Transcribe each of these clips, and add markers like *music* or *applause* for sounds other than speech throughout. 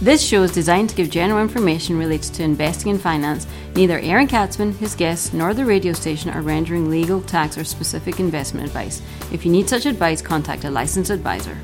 This show is designed to give general information related to investing and finance. Neither Aaron Katsman, his guests, nor the radio station are rendering legal, tax, or specific investment advice. If you need such advice, contact a licensed advisor.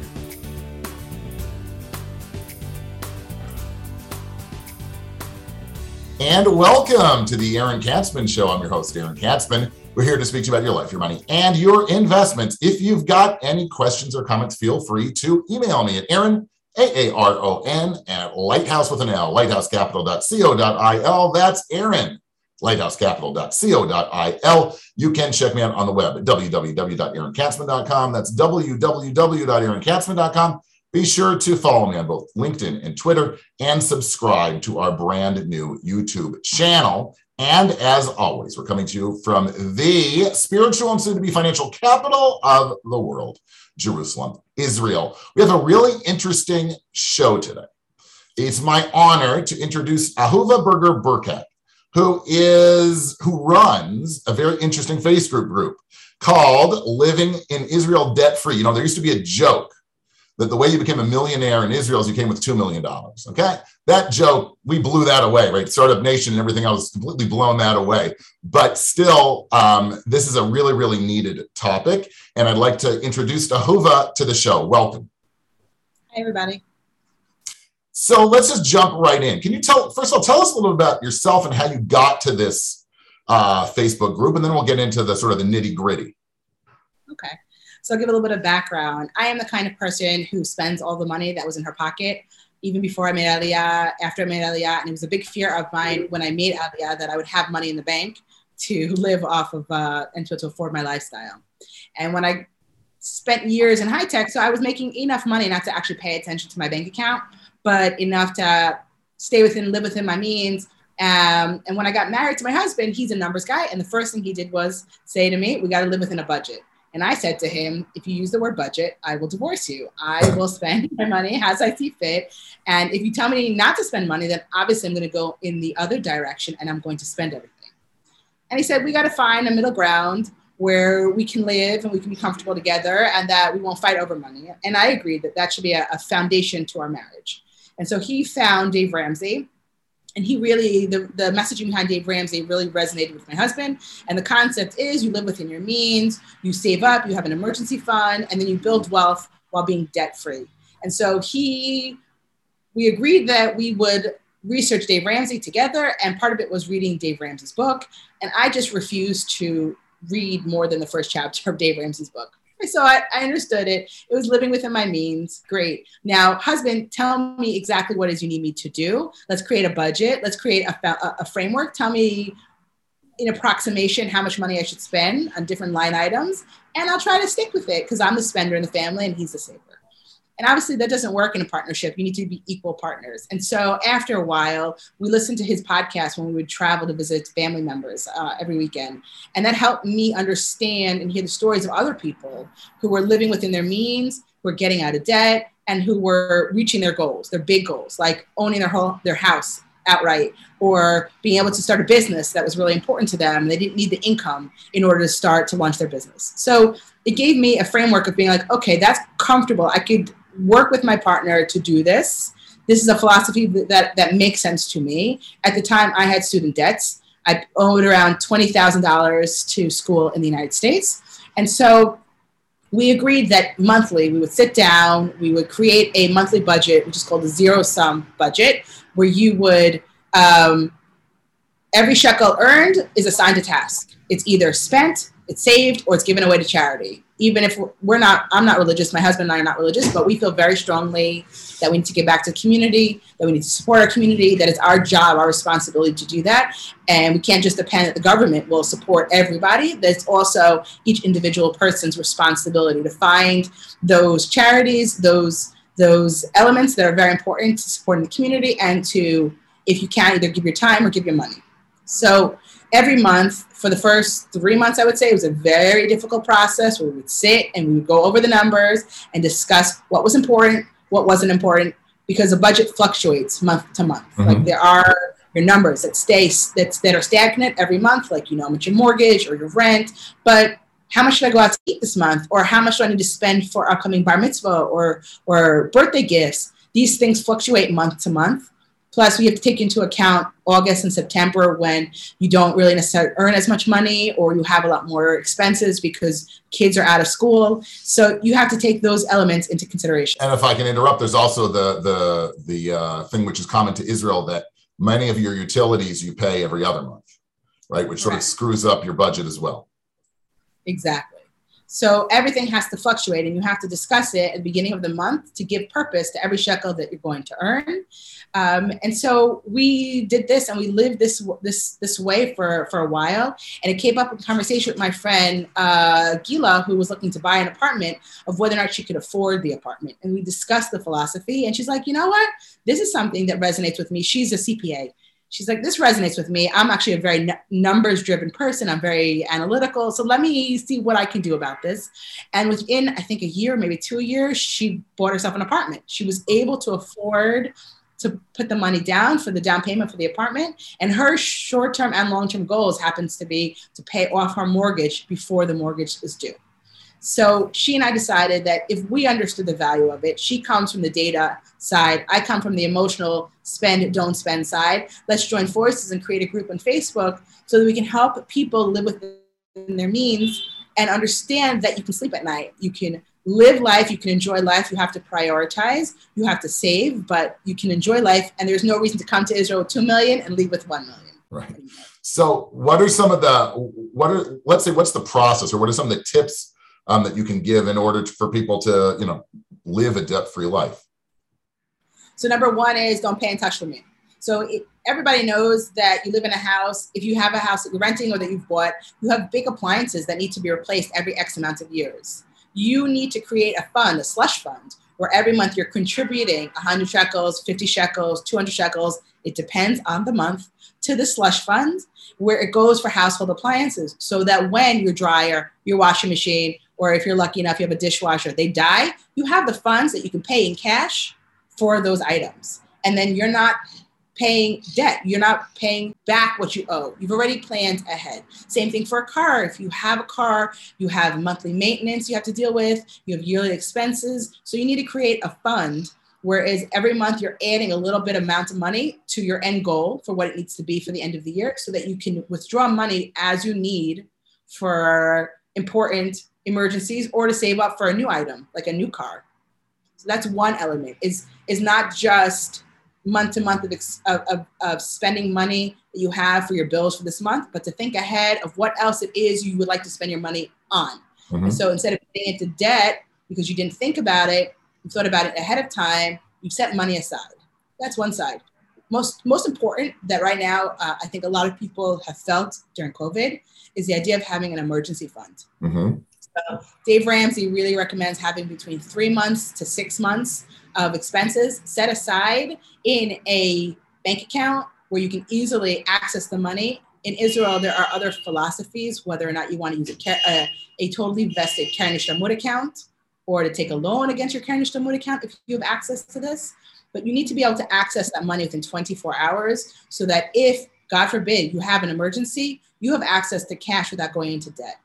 And welcome to the Aaron Katsman Show. I'm your host, Aaron Katsman. We're here to speak to you about your life, your money, and your investments. If you've got any questions or comments, feel free to email me at Aaron, A A R O N, at lighthouse with an L, lighthousecapital.co.il. That's Aaron, lighthousecapital.co.il. You can check me out on the web at www.aaronkatsman.com. That's www.aaronkatsman.com. Be sure to follow me on both LinkedIn and Twitter and subscribe to our brand new YouTube channel. And as always, we're coming to you from the spiritual and soon to be financial capital of the world, Jerusalem, Israel. We have a really interesting show today. It's my honor to introduce Ahuvah Berger Burcat, who is who runs a very interesting Facebook group called Living in Israel Debt Free. You know, there used to be a joke that the way you became a millionaire in Israel is you came with $2 million. Okay. That joke, we blew that away, right? Startup Nation and everything else completely blown that away. But still, um, this is a really, really needed topic. And I'd like to introduce Ahuvah to the show. Welcome. Hi, everybody. So let's just jump right in. Can you tell, first of all, tell us a little bit about yourself and how you got to this uh, Facebook group, and then we'll get into the sort of the nitty gritty. Okay. So I'll give a little bit of background. I am the kind of person who spends all the money that was in her pocket, even before I made Aliyah, after I made Aliyah. And it was a big fear of mine when I made Aliyah that I would have money in the bank to *laughs* live off of uh, and to, to afford my lifestyle. And when I spent years in high tech, so I was making enough money not to actually pay attention to my bank account, but enough to stay within, live within my means. Um, and when I got married to my husband, he's a numbers guy. And the first thing he did was say to me, We got to live within a budget. And I said to him, if you use the word budget, I will divorce you. I will spend *laughs* my money as I see fit. And if you tell me not to spend money, then obviously I'm going to go in the other direction and I'm going to spend everything. And he said, we got to find a middle ground where we can live and we can be comfortable together and that we won't fight over money. And I agreed that that should be a, a foundation to our marriage. And so he found Dave Ramsey, and he really the, the messaging behind dave ramsey really resonated with my husband. And the concept is you live within your means you save up you have an emergency fund and then you build wealth while being debt free and so he we agreed that we would research dave ramsey together and part of it was reading dave ramsey's book. And i just refused to read more than the first chapter of dave ramsey's book so I, I, understood it. It was living within my means. Great. Now, husband, tell me exactly what is you need me to do. Let's create a budget. Let's create a, a framework. Tell me in approximation how much money I should spend on different line items. And I'll try to stick with it because I'm the spender in the family and he's the saver. And obviously, that doesn't work in a partnership. You need to be equal partners. And so, after a while, we listened to his podcast when we would travel to visit family members uh, every weekend. And that helped me understand and hear the stories of other people who were living within their means, who were getting out of debt, and who were reaching their goals, their big goals, like owning their whole their house outright or being able to start a business that was really important to them. They didn't need the income in order to start to launch their business. So it gave me a framework of being like, okay, that's comfortable. I could work with my partner to do this. This is a philosophy that, that makes sense to me. At the time, I had student debts. I owed around $20,000 to school in the United States. And so we agreed that monthly we would sit down, we would create a monthly budget, which is called a zero sum budget, where you would, um, every shekel earned is assigned a task. It's either spent, it's saved, or it's given away to charity. Even if we're not i'm not religious my husband and i are not religious but we feel very strongly that we need to give back to the community that we need to support our community that it's our job our responsibility to do that. And we can't just depend that the government will support everybody that's also each individual person's responsibility to find those charities those those elements that are very important to supporting the community and to if you can either give your time or give your money so every month for the first three months, I would say it was a very difficult process where we would sit and we would go over the numbers and discuss what was important, what wasn't important, because the budget fluctuates month to month. Mm-hmm. Like there are your numbers that stay that, that are stagnant every month, like you know how much your mortgage or your rent, but how much should I go out to eat this month, or how much do I need to spend for upcoming bar mitzvah or or birthday gifts? these things fluctuate month to month. Plus, we have to take into account August and September when you don't really necessarily earn as much money or you have a lot more expenses because kids are out of school. So you have to take those elements into consideration. And if I can interrupt, there's also the the the uh, thing which is common to Israel that many of your utilities you pay every other month, right? Which sort of screws up your budget as well. Exactly. So everything has to fluctuate, and you have to discuss it at the beginning of the month to give purpose to every shekel that you're going to earn. Um, and so we did this, and we lived this this this way for for a while. And it came up in conversation with my friend uh, Gila, who was looking to buy an apartment, of whether or not she could afford the apartment. And we discussed the philosophy, and she's like, you know what, this is something that resonates with me. She's a CPA she's like, this resonates with me. I'm actually a very n- numbers driven person. I'm very analytical. So let me see what I can do about this. And within, I think, a year, maybe two years, she bought herself an apartment. She was able to afford to put the money down for the down payment for the apartment. And her short term and long term goals happens to be to pay off her mortgage before the mortgage is due. So she and I decided that if we understood the value of it, she comes from the data side, I come from the emotional spend, don't spend side. Let's join forces and create a group on Facebook so that we can help people live within their means and understand that you can sleep at night. You can live life, you can enjoy life. You have to prioritize, you have to save, but you can enjoy life. And there's no reason to come to Israel with 2 million and leave with 1 million. Right. So, what are some of the, what are, let's say, what's the process or what are some of the tips um, that you can give in order to, for people to, you know, live a debt free life? So number one is don't pay in touch the me. So it, everybody knows that you live in a house. If you have a house that you're renting or that you've bought, you have big appliances that need to be replaced every X amount of years. You need to create a fund, a slush fund, where every month you're contributing 100 shekels, 50 shekels, 200 shekels. It depends on the month to the slush fund where it goes for household appliances so that when your dryer, your washing machine, or if you're lucky enough you have a dishwasher, they die, you have the funds that you can pay in cash for those items. And then you're not paying debt. You're not paying back what you owe. You've already planned ahead. Same thing for a car. If you have a car, you have monthly maintenance you have to deal with, you have yearly expenses. So you need to create a fund. Whereas every month you're adding a little bit amount of money to your end goal for what it needs to be for the end of the year so that you can withdraw money as you need for important emergencies or to save up for a new item like a new car. So that's one element is is not just month to month of, of, of spending money that you have for your bills for this month, but to think ahead of what else it is you would like to spend your money on. Mm-hmm. so instead of getting into debt because you didn't think about it, you thought about it ahead of time, you set money aside. That's one side. Most most important that right now uh, I think a lot of people have felt during COVID is the idea of having an emergency fund. Mm-hmm. So Dave Ramsey really recommends having between three months to six months of expenses set aside in a bank account where you can easily access the money. In Israel, there are other philosophies, whether or not you want to use a, a, uh, a totally vested Hishtalmut account or to take a loan against your Hishtalmut account if you have access to this. But you need to be able to access that money within 24 hours so that if, God forbid, you have an emergency, you have access to cash without going into debt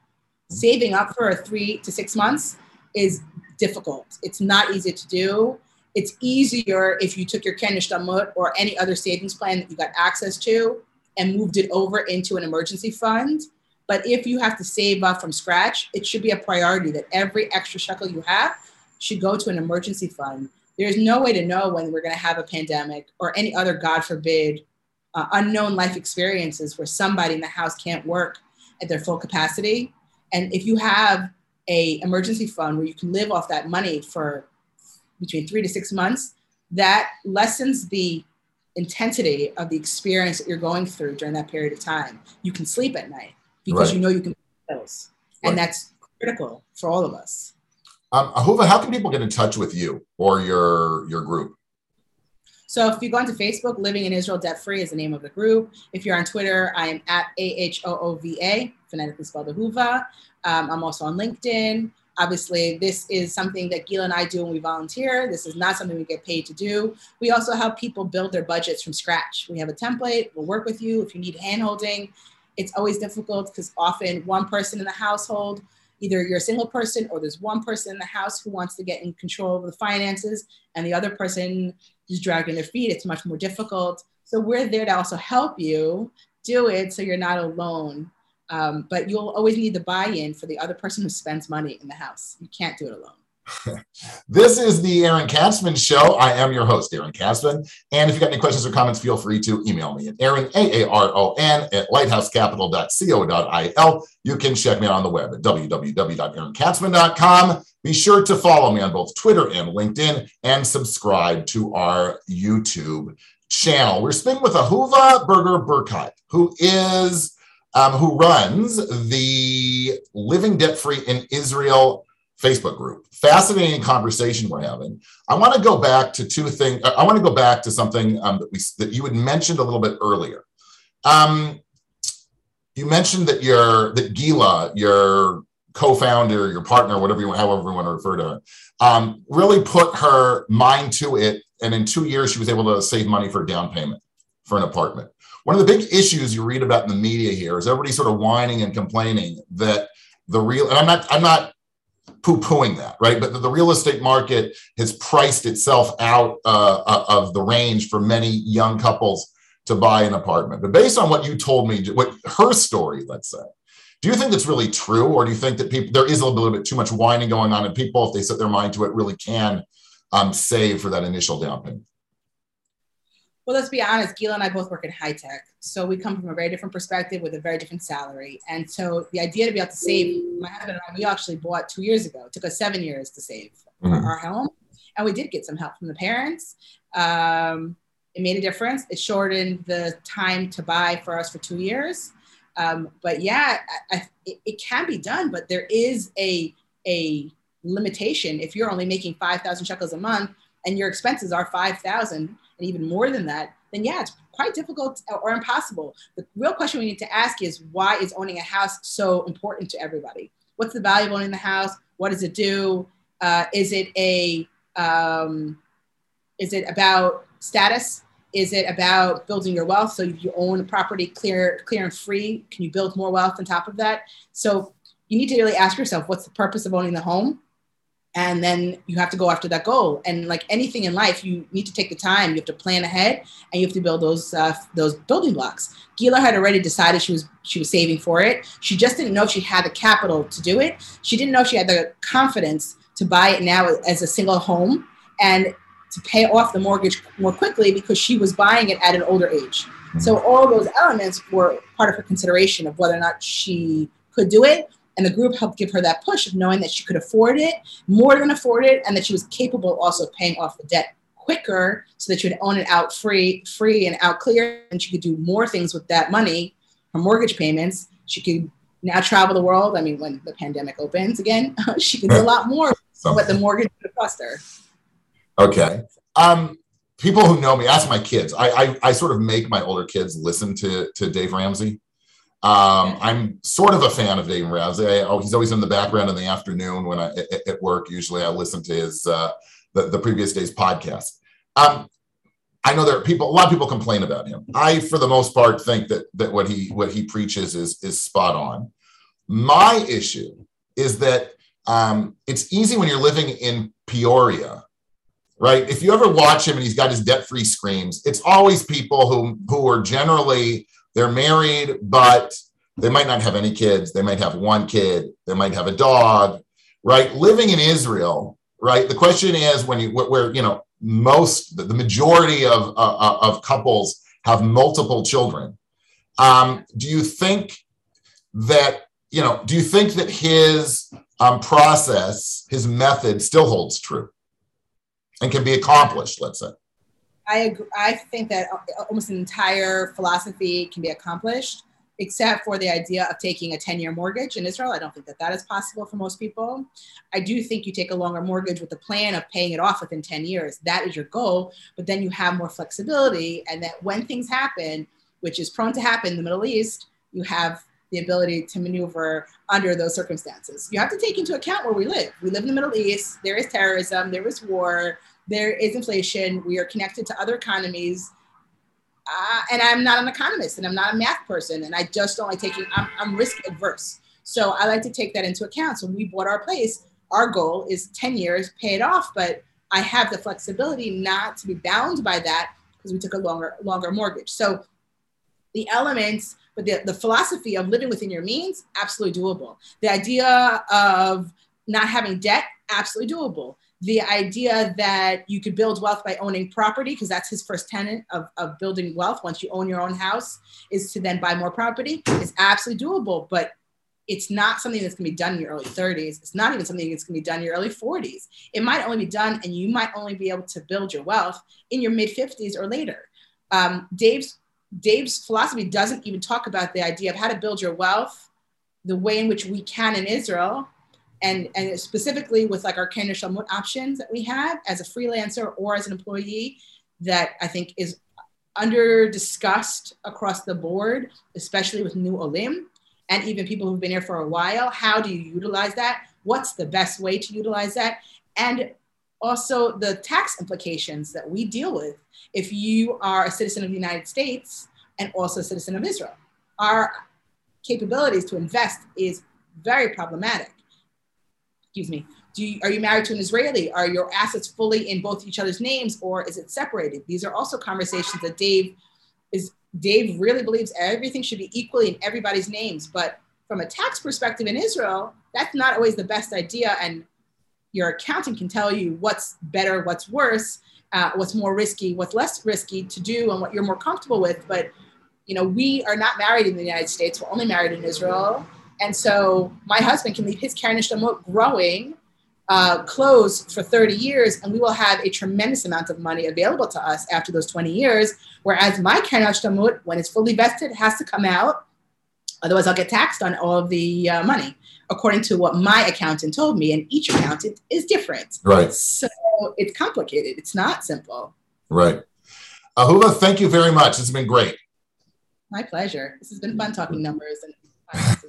saving up for a three to six months is difficult. It's not easy to do. It's easier if you took your Keren Hishtalmut or any other savings plan that you got access to and moved it over into an emergency fund. But if you have to save up from scratch, it should be a priority that every extra shekel you have should go to an emergency fund. There's no way to know when we're going to have a pandemic or any other, God forbid, uh, unknown life experiences where somebody in the house can't work at their full capacity and if you have a emergency fund where you can live off that money for between three to six months, that lessens the intensity of the experience that you're going through during that period of time. You can sleep at night because right. you know you can pay bills. And that's critical for all of us. Um, Ahuvah, how can people get in touch with you or your your group? So if you go onto Facebook, Living in Israel Debt Free is the name of the group. If you're on Twitter, I am at A H O O V A, phonetically spelled Ahuva. Um, I'm also on LinkedIn. Obviously, this is something that Gila and I do when we volunteer. This is not something we get paid to do. We also help people build their budgets from scratch. We have a template. We'll work with you if you need handholding. It's always difficult because often one person in the household either you're a single person or there's one person in the house who wants to get in control of the finances and the other person is dragging their feet, it's much more difficult. So we're there to also help you do it so you're not alone. Um, but you'll always need the buy-in for the other person who spends money in the house. You can't do it alone. *laughs* this is the Aaron Katsman Show. I am your host, Aaron Katsman. And if you got any questions or comments, feel free to email me at Aaron, A-A-R-O-N, at lighthousecapital.co.il. You can check me out on the web at www.aaronkatsman.com. Be sure to follow me on both Twitter and LinkedIn and subscribe to our YouTube channel. We're speaking with Ahuvah Berger Burcat, who is um, who runs the Living Debt Free in Israel Facebook group. Fascinating conversation we're having. I want to go back to two things. I want to go back to something um, that we that you had mentioned a little bit earlier. Um, you mentioned that your that Gila, your co-founder, your partner, whatever you however you want to refer to her, um, really put her mind to it, and in two years she was able to save money for a down payment for an apartment. One of the big issues you read about in the media here is everybody sort of whining and complaining that the real and I'm not I'm not poo-pooing that, right? But the, the, real estate market has priced itself out uh, uh, of the range for many young couples to buy an apartment. But based on what you told me, what her story, let's say, do you think that's really true, or do you think that people there is a little bit too much whining going on, and people, if they set their mind to it, really can um, save for that initial down payment? Well, let's be honest, Gila and I both work in high tech. So we come from a very different perspective with a very different salary. And so the idea to be able to save, my husband and I, we actually bought two years ago. It took us seven years to save mm-hmm. our, our, home. And we did get some help from the parents. Um, it made a difference. It shortened the time to buy for us for two years. Um, but yeah, I, I, it, it can be done, but there is a, a limitation. If you're only making 5,000 shekels a month and your expenses are 5,000, and even more than that, then yeah, it's quite difficult or impossible. The real question we need to ask is why is owning a house so important to everybody? What's the value of owning the house? What does it do? Uh, is it a um, is it about status? Is it about building your wealth? So if you own a property clear, clear and free, can you build more wealth on top of that? So you need to really ask yourself, what's the purpose of owning the home? And then you have to go after that goal. And like anything in life you need to take the time. You have to plan ahead and you have to build those uh, those building blocks. Gila had already decided she was she was saving for it. She just didn't know she had the capital to do it. She didn't know if she had the confidence to buy it now as a single home and to pay off the mortgage more quickly because she was buying it at an older age. So all those elements were part of her consideration of whether or not she could do it and the group helped give her that push of knowing that she could afford it, more than afford it, and that she was capable also of paying off the debt quicker so that she would own it out free, free and out clear, and she could do more things with that money, her mortgage payments. She could now travel the world. I mean, when the pandemic opens again, *laughs* she can do a lot more what the mortgage would cost her. Okay. Um, people who know me, ask my kids. I, I, I sort of make my older kids listen to to Dave Ramsey. Um, I'm sort of a fan of Dave Ramsey. I, oh, he's always in the background in the afternoon when I at work. Usually, I listen to his uh, the, the previous day's podcast. Um, I know there are people. A lot of people complain about him. I, for the most part, think that that what he what he preaches is is spot on. My issue is that um, it's easy when you're living in Peoria, right? If you ever watch him and he's got his debt free screams, it's always people who who are generally they're married, but they might not have any kids. They might have one kid. They might have a dog, right? Living in Israel, right? The question is when you, where, you know, most, the majority of, uh, of couples have multiple children. Um, do you think that, you know, do you think that his um, process, his method still holds true and can be accomplished, let's say? I agree, I think that uh, almost an entire philosophy can be accomplished, except for the idea of taking a 10 year mortgage in Israel. I don't think that that is possible for most people. I do think you take a longer mortgage with the plan of paying it off within 10 years. That is your goal, but then you have more flexibility, and that when things happen, which is prone to happen in the Middle East, you have the ability to maneuver under those circumstances. You have to take into account where we live. We live in the Middle East. There is terrorism. There is war there is inflation. We are connected to other economies. Uh, and I'm not an economist and I'm not a math person and I just don't like taking, I'm, I'm risk adverse. So I like to take that into account. So when we bought our place, our goal is 10 years, pay it off, but I have the flexibility not to be bound by that because we took a longer longer mortgage. So the elements, but the, the philosophy of living within your means, absolutely doable. The idea of not having debt, absolutely doable. The idea that you could build wealth by owning property, because that's his first tenet of, of building wealth once you own your own house, is to then buy more property, is absolutely doable. But it's not something that's to be done in your early 30s. It's not even something that's to be done in your early 40s. It might only be done, and you might only be able to build your wealth in your mid 50s or later. Um, Dave's Dave's philosophy doesn't even talk about the idea of how to build your wealth the way in which we can in Israel, and and specifically with like our Keren Hishtalmut options that we have as a freelancer or as an employee, that I think is under discussed across the board, especially with new olim and even people who've been here for a while. How do you utilize that? What's the best way to utilize that? And also the tax implications that we deal with if you are a citizen of the United States and also a citizen of Israel. Our capabilities to invest is very problematic. Excuse me. Do you, are you married to an Israeli? Are your assets fully in both each other's names or is it separated? These are also conversations that Dave is Dave really believes everything should be equally in everybody's names. But from a tax perspective in Israel, that's not always the best idea. And your accountant can tell you what's better, what's worse, uh, what's more risky, what's less risky to do, and what you're more comfortable with. But you know, we are not married in the United States. We're only married in Israel. And so my husband can leave his Keren Hishtalmut growing uh, close for 30 years, and we will have a tremendous amount of money available to us after those 20 years. Whereas my Keren Hishtalmut, when it's fully vested, has to come out. Otherwise, I'll get taxed on all of the uh, money, according to what my accountant told me. And each accountant is different. Right. So it's complicated. It's not simple. Right. Ahuvah, thank you very much. It's been great. My pleasure. This has been fun talking numbers and *laughs*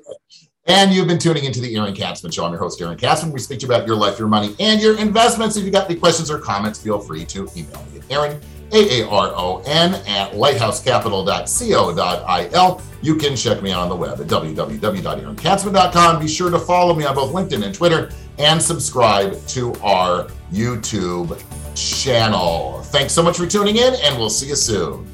And you've been tuning into the Aaron Katsman Show. I'm your host, Aaron Katsman. We speak to you about your life, your money, and your investments. If you've got any questions or comments, feel free to email me at Aaron, A-A-R-O-N, at lighthousecapital.co.il. You can check me out on the web at www.aaronkatsman.com. Be sure to follow me on both LinkedIn and Twitter and subscribe to our YouTube channel. Thanks so much for tuning in, and we'll see you soon.